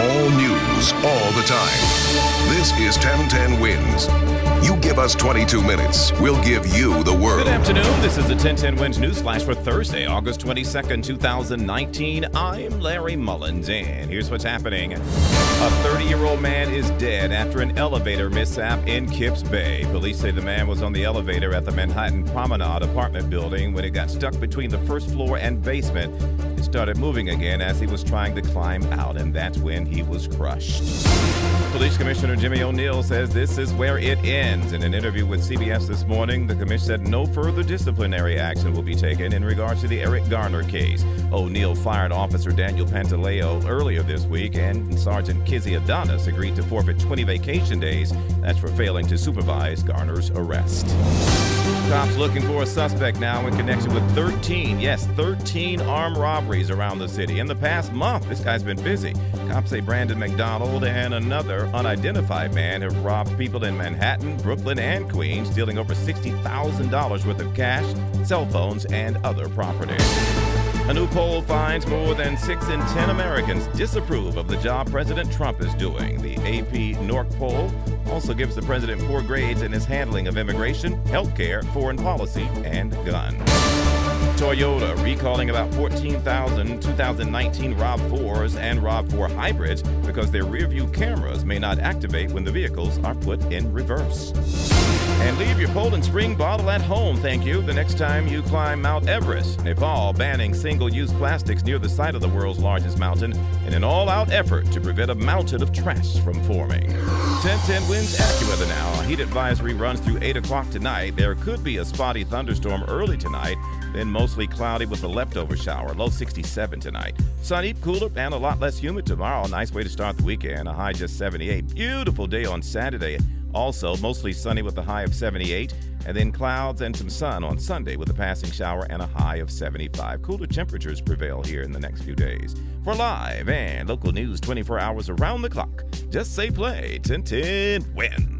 All news, all the time. This is 1010 Wins. You give us 22 minutes, we'll give you the world. Good afternoon. This is the 1010 Wins News Flash for Thursday, August 22nd, 2019. I'm Larry Mullins, and here's what's happening. A 30 year old man is dead after an elevator mishap in Kips Bay. Police say the man was on the elevator at the Manhattan Promenade apartment building when it got stuck between the first floor and basement. Started moving again as he was trying to climb out, and that's when he was crushed. Police Commissioner Jimmy O'Neill says this is where it ends. In an interview with CBS this morning, the commission said no further disciplinary action will be taken in regards to the Eric Garner case. O'Neill fired Officer Daniel Pantaleo earlier this week, and Sergeant Kizzy Adonis agreed to forfeit 20 vacation days. That's for failing to supervise Garner's arrest. Cops looking for a suspect now in connection with 13, yes, 13 armed robberies around the city. In the past month, this guy's been busy. Cops say Brandon McDonald and another unidentified man have robbed people in Manhattan, Brooklyn, and Queens, stealing over $60,000 worth of cash, cell phones, and other property. A new poll finds more than 6 in 10 Americans disapprove of the job President Trump is doing. The AP NORC poll also gives the president poor grades in his handling of immigration, health care, foreign policy, and guns. Toyota recalling about 14,000 2019 RAV4s and RAV4 hybrids because their rear view cameras may not activate when the vehicles are put in reverse. And leave your Poland Spring bottle at home, thank you, the next time you climb Mount Everest. Nepal banning single use plastics near the site of the world's largest mountain in an all out effort to prevent a mountain of trash from forming. 1010 Wins AccuWeather now. A heat advisory runs through 8 o'clock tonight. There could be a spotty thunderstorm early tonight, then mostly cloudy with a leftover shower. Low 67 tonight. Sunny, cooler, and a lot less humid tomorrow. Nice way to start the weekend. A high just 78. Beautiful day on Saturday. Also, mostly sunny with a high of 78, and then clouds and some sun on Sunday with a passing shower and a high of 75. Cooler temperatures prevail here in the next few days. For live and local news 24 hours around the clock, just say play 1010 wins.